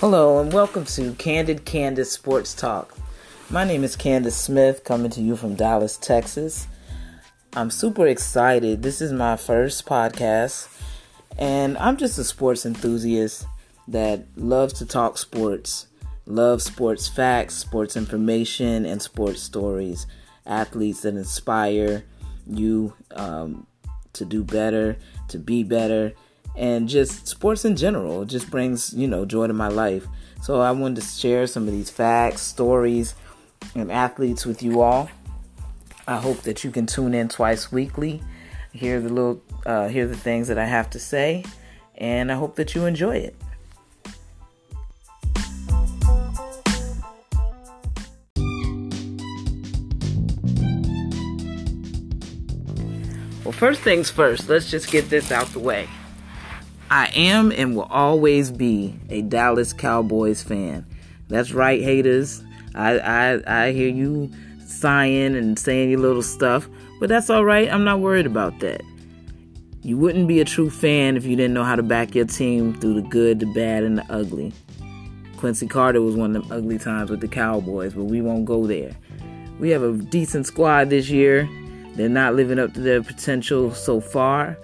Hello and welcome to Candid Candace Sports Talk. My name is Candace Smith, coming to you from Dallas, Texas. I'm super excited. This is my first podcast, and I'm just a sports enthusiast that loves to talk sports, loves sports facts, sports information, and sports stories. Athletes that inspire you um, to do better, to be better, and just sports in general. Just brings, you know, joy to my life. So I wanted to share some of these facts, stories, and athletes with you all. I hope that you can tune in twice weekly, hear the little, uh, hear the things that I have to say, and I hope that you enjoy it. Well, first things first, let's just get this out the way. I am and will always be a Dallas Cowboys fan. That's right, haters. I I, I hear you sighing and saying your little stuff, but that's all right. I'm not worried about that. You wouldn't be a true fan if you didn't know how to back your team through the good, the bad, and the ugly. Quincy Carter was one of the ugly times with the Cowboys, but we won't go there. We have a decent squad this year. They're not living up to their potential so far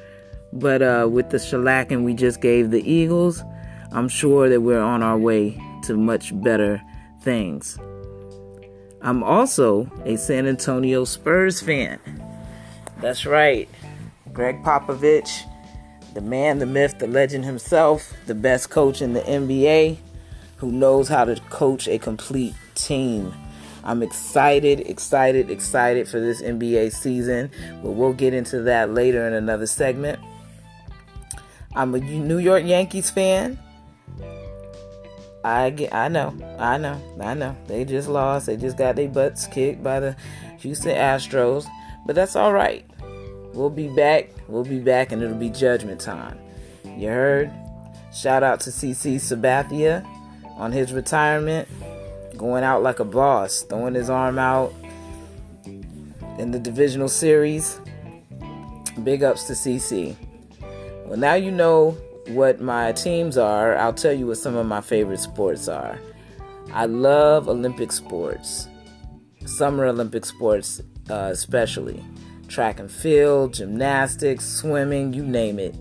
but uh, with the shellacking we just gave the Eagles, I'm sure that we're on our way to much better things. I'm also a San Antonio Spurs fan. That's right. Gregg Popovich, the man, the myth, the legend himself, the best coach in the NBA, who knows how to coach a complete team. I'm excited, excited, excited for this NBA season, but we'll get into that later in another segment. I'm a New York Yankees fan. I get, I know, I know, I know. They just lost. They just got their butts kicked by the Houston Astros, but that's all right. We'll be back. We'll be back, and it'll be judgment time. You heard? Shout out to CC Sabathia on his retirement, going out like a boss, throwing his arm out in the divisional series. Big ups to CC. Well, now you know what my teams are. I'll tell you what some of my favorite sports are. I love Olympic sports, Summer Olympic sports, uh, especially track and field, gymnastics, swimming, you name it.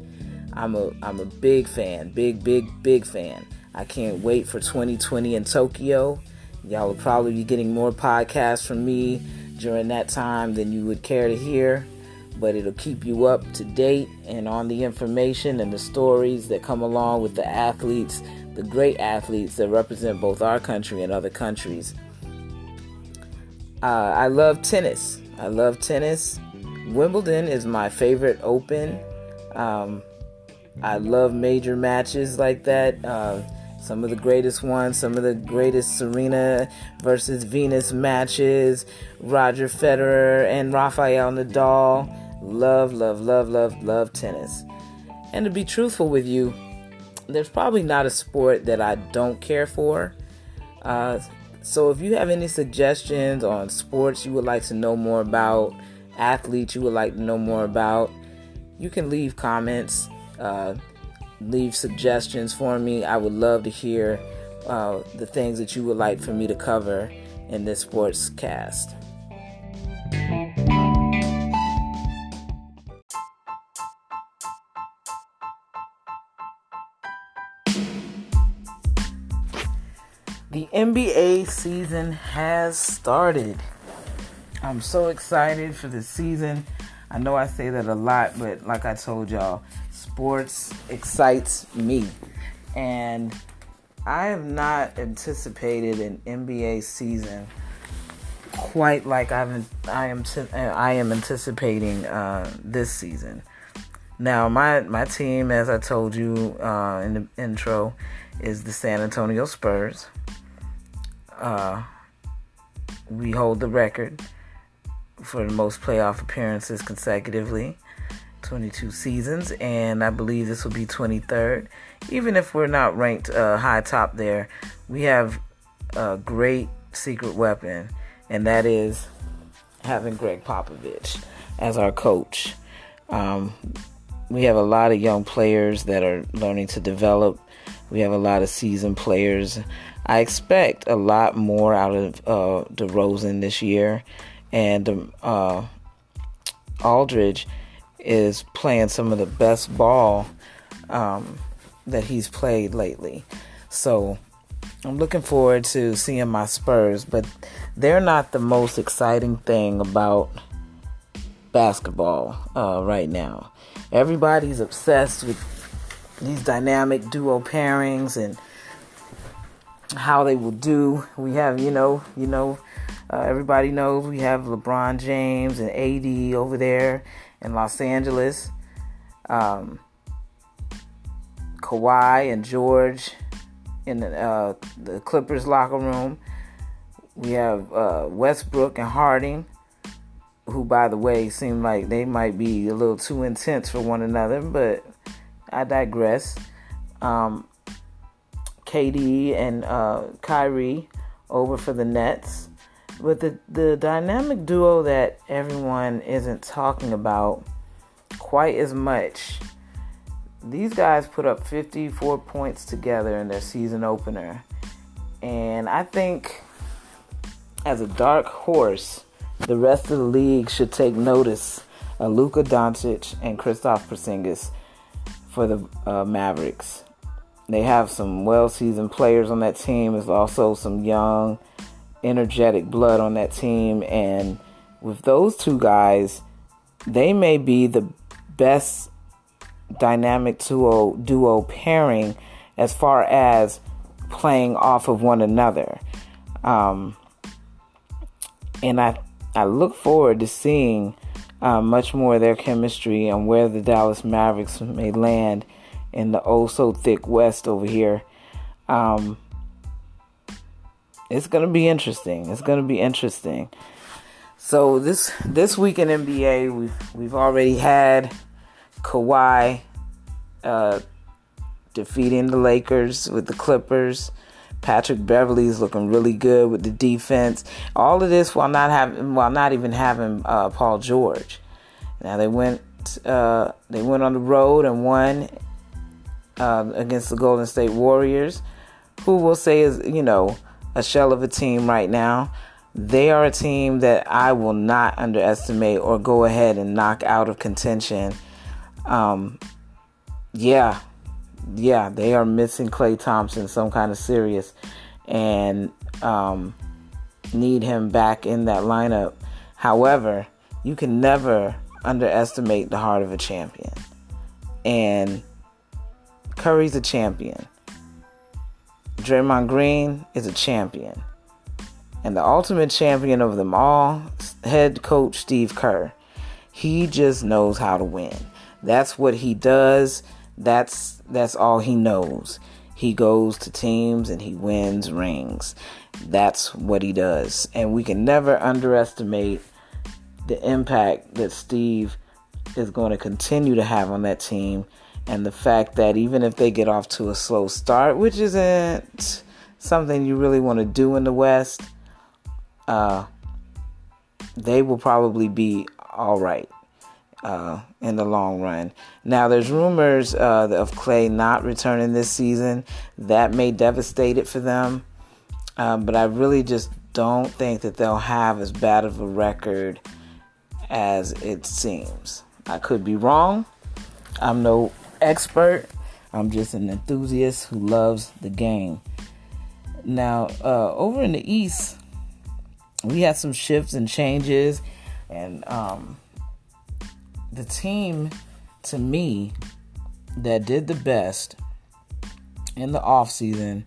I'm a I'm a big fan, big big big fan. I can't wait for 2020 in Tokyo. Y'all will probably be getting more podcasts from me during that time than you would care to hear but it'll keep you up to date and on the information and the stories that come along with the athletes, the great athletes that represent both our country and other countries. Uh, I love tennis. I love tennis. Wimbledon is my favorite open. Um, I love major matches like that. Uh, some of the greatest ones, some of the greatest Serena versus Venus matches, Roger Federer and Rafael Nadal. Love, love, love, love, love tennis. And to be truthful with you, there's probably not a sport that I don't care for. Uh, so if you have any suggestions on sports you would like to know more about, athletes you would like to know more about, you can leave comments, uh, leave suggestions for me. I would love to hear uh, the things that you would like for me to cover in this sports cast. The NBA season has started. I'm so excited for the season. I know I say that a lot, but like I told y'all, sports excites me. And I have not anticipated an NBA season quite like I've I am I am anticipating uh, this season. Now my my team, as I told you uh, in the intro, is the San Antonio Spurs. Uh, we hold the record for the most playoff appearances consecutively 22 seasons, and I believe this will be 23rd. Even if we're not ranked uh, high top there, we have a great secret weapon, and that is having Gregg Popovich as our coach. Um, we have a lot of young players that are learning to develop We have a lot of seasoned players. I expect a lot more out of uh, DeRozan this year, and uh, Aldridge is playing some of the best ball um, that he's played lately. So I'm looking forward to seeing my Spurs, but they're not the most exciting thing about basketball uh, right now. Everybody's obsessed with these dynamic duo pairings and how they will do. We have, you know, you know, uh, everybody knows we have LeBron James and AD over there in Los Angeles. Um, Kawhi and George in the, uh, the Clippers locker room. We have uh, Westbrook and Harden, who, by the way, seem like they might be a little too intense for one another, but I digress. Um, KD and uh, Kyrie over for the Nets. But the, the dynamic duo that everyone isn't talking about quite as much these guys put up 54 points together in their season opener. And I think, as a dark horse, the rest of the league should take notice of Luka Doncic and Kristaps Porzingis for the uh, Mavericks. They have some well-seasoned players on that team. There's also some young, energetic blood on that team, and with those two guys, they may be the best dynamic duo duo pairing as far as playing off of one another. Um, and I I look forward to seeing uh, much more of their chemistry and where the Dallas Mavericks may land in the oh so thick West over here. Um, it's gonna be interesting. It's gonna be interesting. So this this week in NBA, we've we've already had Kawhi uh, defeating the Lakers with the Clippers. Patrick Beverley is looking really good with the defense. All of this while not having, while not even having uh, Paul George. Now they went, uh, they went on the road and won uh, against the Golden State Warriors, who will say is you know a shell of a team right now. They are a team that I will not underestimate or go ahead and knock out of contention. Um, yeah, yeah, they are missing Klay Thompson, some kind of serious, and um, need him back in that lineup. However, you can never underestimate the heart of a champion, and Curry's a champion. Draymond Green is a champion. And the ultimate champion of them all, head coach Steve Kerr. He just knows how to win. That's what he does. That's that's all he knows. He goes to teams and he wins rings. That's what he does. And we can never underestimate the impact that Steve is going to continue to have on that team and the fact that even if they get off to a slow start, which isn't something you really want to do in the West, uh, they will probably be all right uh, in the long run. Now, there's rumors uh, of Klay not returning this season. That may devastate it for them, um, but I really just don't think that they'll have as bad of a record as it seems. I could be wrong. I'm no expert. I'm just an enthusiast who loves the game. Now, uh, over in the East, we had some shifts and changes, and um, the team to me that did the best in the offseason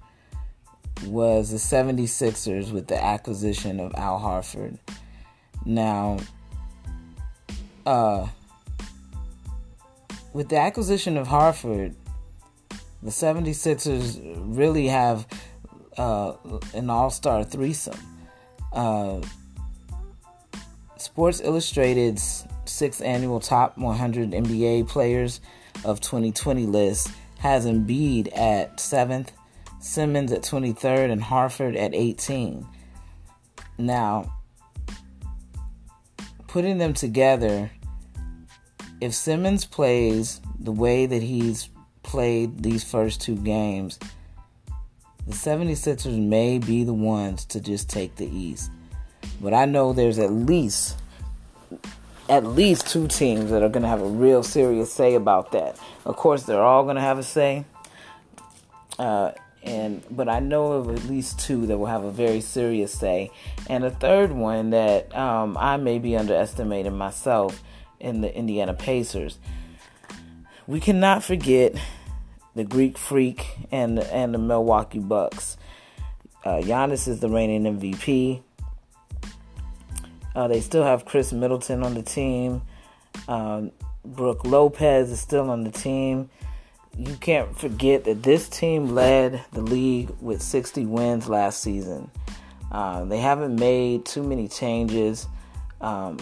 was the 76ers with the acquisition of Al Horford. Now, uh, with the acquisition of Horford, the 76ers really have uh, an all star threesome. Uh, Sports Illustrated's sixth annual top 100 NBA players of 2020 list has Embiid at seventh, Simmons at 23rd, and Horford at 18. Now, putting them together, if Simmons plays the way that he's played these first two games, the 76ers may be the ones to just take the East. But I know there's at least at least two teams that are going to have a real serious say about that. Of course, they're all going to have a say. Uh, and but I know of at least two that will have a very serious say, and a third one that um, I may be underestimating myself in the Indiana Pacers. We cannot forget the Greek Freak and and the Milwaukee Bucks. Uh, Giannis is the reigning MVP. Uh, they still have Khris Middleton on the team. Um, Brook Lopez is still on the team you can't forget that this team led the league with 60 wins last season. Uh, they haven't made too many changes. Um,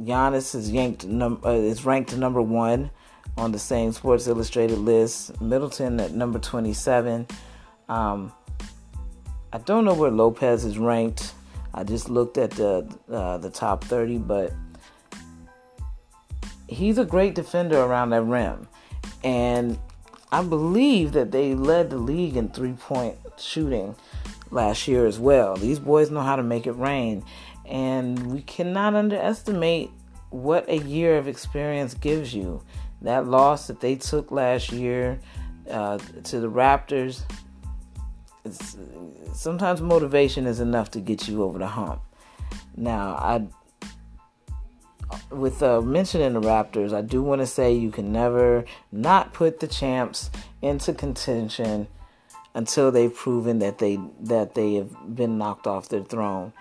Giannis is yanked num- uh, is ranked number one on the same Sports Illustrated list. Middleton at number 27. Um, I don't know where Lopez is ranked. I just looked at the uh, the top 30, but he's a great defender around that rim, and I believe that they led the league in three point shooting last year as well. These boys know how to make it rain, and we cannot underestimate what a year of experience gives you. That loss that they took last year uh, to the Raptors, sometimes motivation is enough to get you over the hump. Now, I with uh, mentioning the Raptors, I do want to say you can never not put the champs into contention until they've proven that they that they have been knocked off their throne.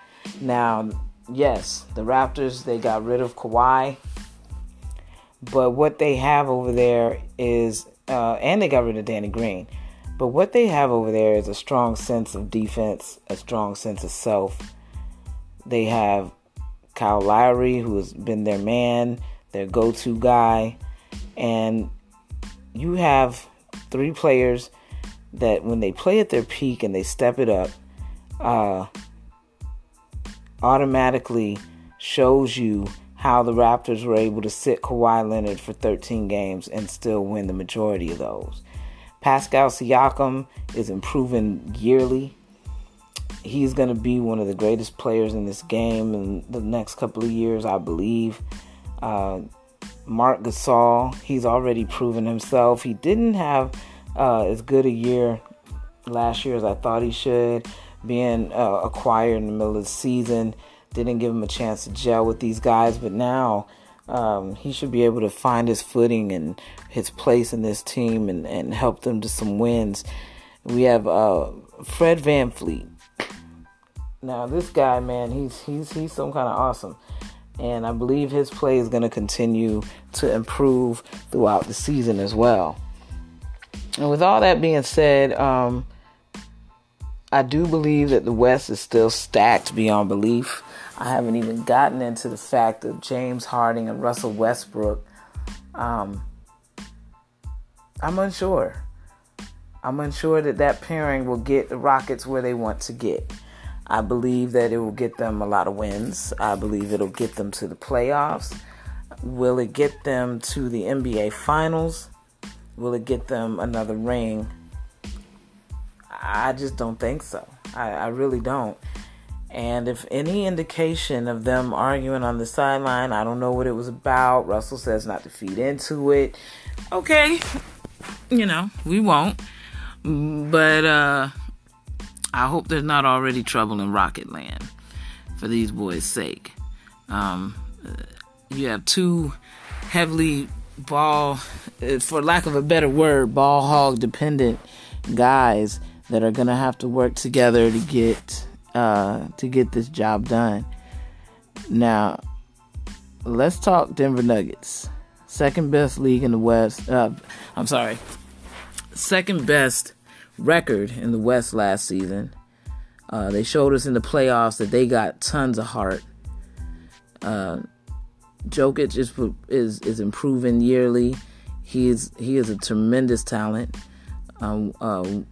Now, yes, the Raptors they got rid of Kawhi, but what they have over there is, uh, and they got rid of Danny Green. But what they have over there is a strong sense of defense, a strong sense of self. They have Kyle Lowry, who has been their man, their go to guy. And you have three players that, when they play at their peak and they step it up, uh, automatically shows you how the Raptors were able to sit Kawhi Leonard for 13 games and still win the majority of those. Pascal Siakam is improving yearly he's going to be one of the greatest players in this game in the next couple of years, I believe. Uh, Marc Gasol, he's already proven himself. He didn't have uh, as good a year last year as I thought he should. Being uh, acquired in the middle of the season didn't give him a chance to gel with these guys, but now um, he should be able to find his footing and his place in this team and, and help them to some wins. We have uh, Fred VanVleet. Now this guy, man, he's he's he's some kind of awesome, and I believe his play is going to continue to improve throughout the season as well. And with all that being said, um, I do believe that the West is still stacked beyond belief. I haven't even gotten into the fact of James Harden and Russell Westbrook. Um, I'm unsure. I'm unsure that that pairing will get the Rockets where they want to get. I believe that it will get them a lot of wins. I believe it'll get them to the playoffs. Will it get them to the NBA Finals? Will it get them another ring? I just don't think so. I, I really don't. And if any indication of them arguing on the sideline, I don't know what it was about. Russell says not to feed into it. Okay, you know, we won't. But uh I hope there's not already trouble in Rocket Land for these boys' sake. Um, you have two heavily ball, uh, for lack of a better word, ball hog dependent guys that are gonna have to work together to get uh, to get this job done. Now, let's talk Denver Nuggets, second best league in the West. Uh, I'm sorry, second best record in the West last season. Uh, they showed us in the playoffs that they got tons of heart. Uh, Jokic is is is improving yearly. He is he is a tremendous talent, um,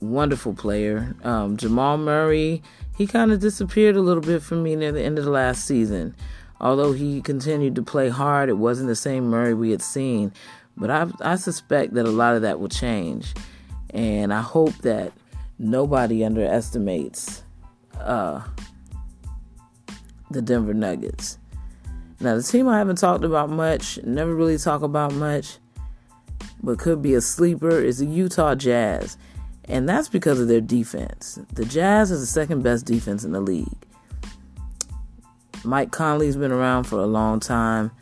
wonderful player. Um, Jamal Murray he kind of disappeared a little bit for me near the end of the last season. Although he continued to play hard, it wasn't the same Murray we had seen. But I, I suspect that a lot of that will change. And I hope that nobody underestimates uh, the Denver Nuggets. Now, the team I haven't talked about much, never really talk about much, but could be a sleeper is the Utah Jazz. And that's because of their defense. The Jazz is the second best defense in the league. Mike Conley's been around for a long time.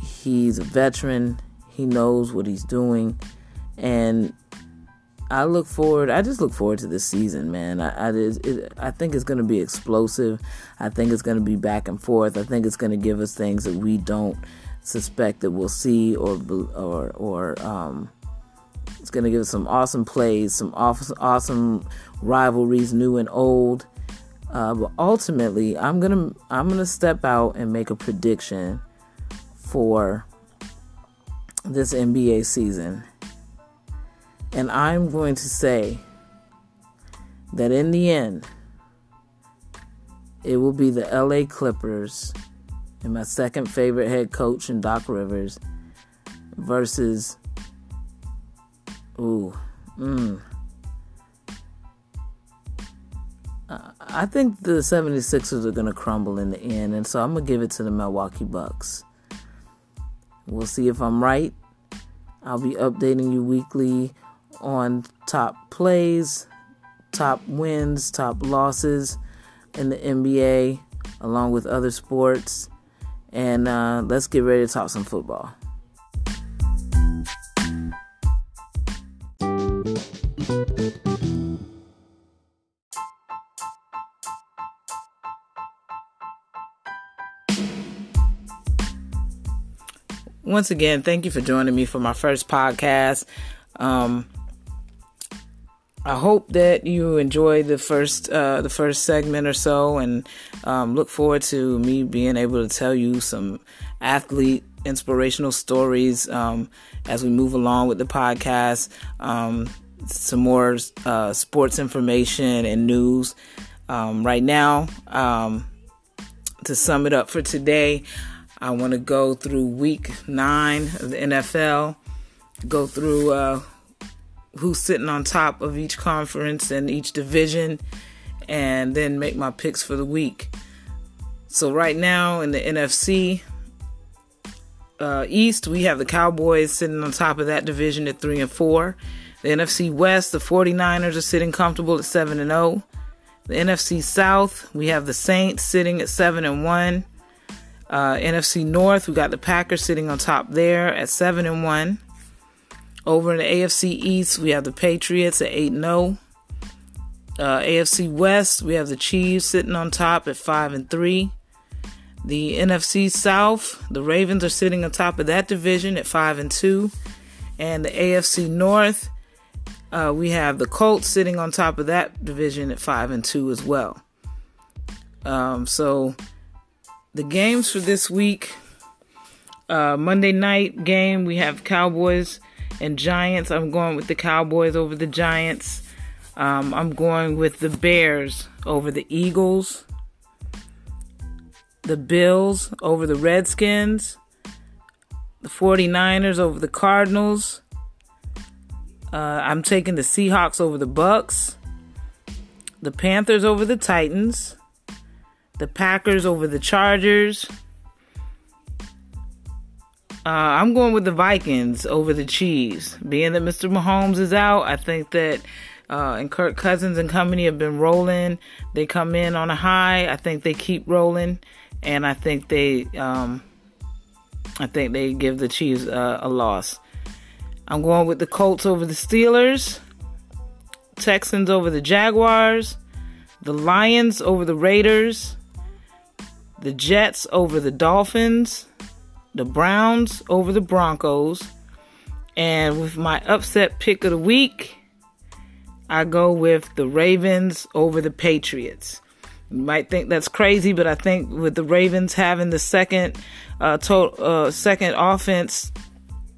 He's a veteran. He knows what he's doing. And I look forward. I just look forward to this season, man. I I, it, I think it's going to be explosive. I think it's going to be back and forth. I think it's going to give us things that we don't suspect that we'll see, or or or um, it's going to give us some awesome plays, some awesome rivalries, new and old. Uh, but ultimately, I'm gonna I'm gonna step out and make a prediction for this NBA season. And I'm going to say that in the end, it will be the LA Clippers and my second favorite head coach in Doc Rivers versus ooh, mm. I think the 76ers are going to crumble in the end, and so I'm going to give it to the Milwaukee Bucks. We'll see if I'm right. I'll be updating you weekly on top plays, top wins, top losses in the NBA, along with other sports. And uh, let's get ready to talk some football. Once again, thank you for joining me for my first podcast. Um, I hope that you enjoy the first uh, the first segment or so, and um, look forward to me being able to tell you some athlete inspirational stories um, as we move along with the podcast. Um, some more uh, sports information and news. Um, right now, um, to sum it up for today, I want to go through Week Nine of the NFL, go through. Uh, who's sitting on top of each conference and each division, and then make my picks for the week. So, right now in the NFC uh, East, we have the Cowboys sitting on top of that division at 3 and 4. The NFC West, the 49ers are sitting comfortable at 7 and 0. The NFC South, we have the Saints sitting at 7 and 1. Uh, NFC North, we got the Packers sitting on top there at 7 and 1. Over in the AFC East, we have the Patriots at 8 and 0. Uh, AFC West, we have the Chiefs sitting on top at 5 and 3. The NFC South, the Ravens are sitting on top of that division at 5 and 2. And the AFC North, uh, we have the Colts sitting on top of that division at 5 and 2 as well. Um, so the games for this week uh, Monday night game, we have Cowboys and Giants. I'm going with the Cowboys over the Giants. Um, I'm going with the Bears over the Eagles. The Bills over the Redskins. The 49ers over the Cardinals. Uh, I'm taking the Seahawks over the Bucs. The Panthers over the Titans. The Packers over the Chargers. Uh, I'm going with the Vikings over the Chiefs. Being that Mr. Mahomes is out, I think that uh, and Kirk Cousins and company have been rolling. They come in on a high. I think they keep rolling, and I think they, um, I think they give the Chiefs uh, a loss. I'm going with the Colts over the Steelers, Texans over the Jaguars, the Lions over the Raiders, the Jets over the Dolphins the Browns over the Broncos. And with my upset pick of the week, I go with the Ravens over the Patriots. You might think that's crazy, but I think with the Ravens having the second uh, total uh, second offense,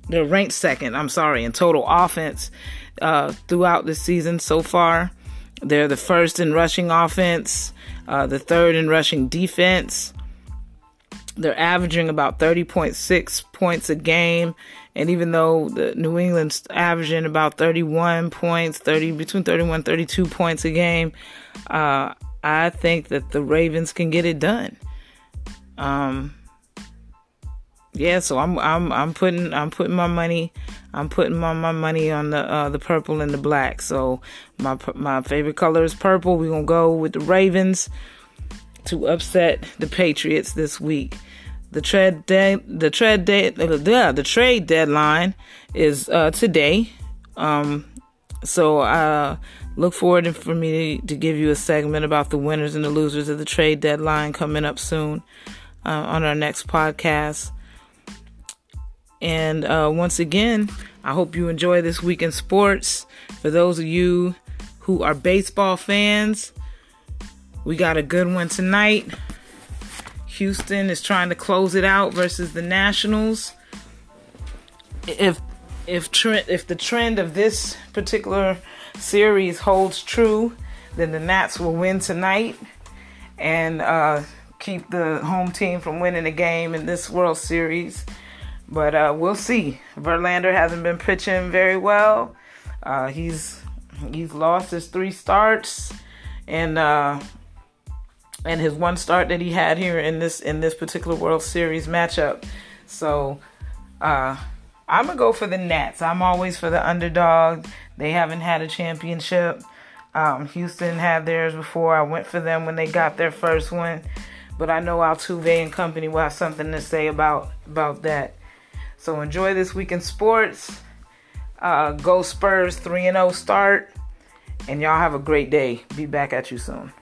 they're ranked second. I'm sorry in total offense uh, throughout the season so far. They're the first in rushing offense, uh, the third in rushing defense, they're averaging about 30.6 points a game. And even though the New England's averaging about 31 points, 30 between 31 32 points a game, uh, I think that the Ravens can get it done. Um, yeah, so I'm I'm I'm putting I'm putting my money I'm putting my, my money on the uh, the purple and the black. So my my favorite color is purple. We're gonna go with the Ravens to upset the Patriots this week. The trade day the trade day uh, the trade deadline is uh, today. Um, so uh, look forward for me to, to, give you a segment about the winners and the losers of the trade deadline coming up soon uh, on our next podcast. And uh, once again, I hope you enjoy this week in sports. For those of you who are baseball fans, we got a good one tonight. Houston is trying to close it out versus the Nationals. If if trend if the trend of this particular series holds true, then the Nats will win tonight and uh, keep the home team from winning a game in this World Series. But uh, we'll see. Verlander hasn't been pitching very well. Uh, he's he's lost his three starts, and uh, and his one start that he had here in this in this particular World Series matchup. So uh, I'm gonna go for the Nats. I'm always for the underdog. They haven't had a championship. Um, Houston had theirs before. I went for them when they got their first one, but I know Altuve and company will have something to say about about that. So enjoy this week in sports. Uh, go Spurs 3 0 start. And y'all have a great day. Be back at you soon.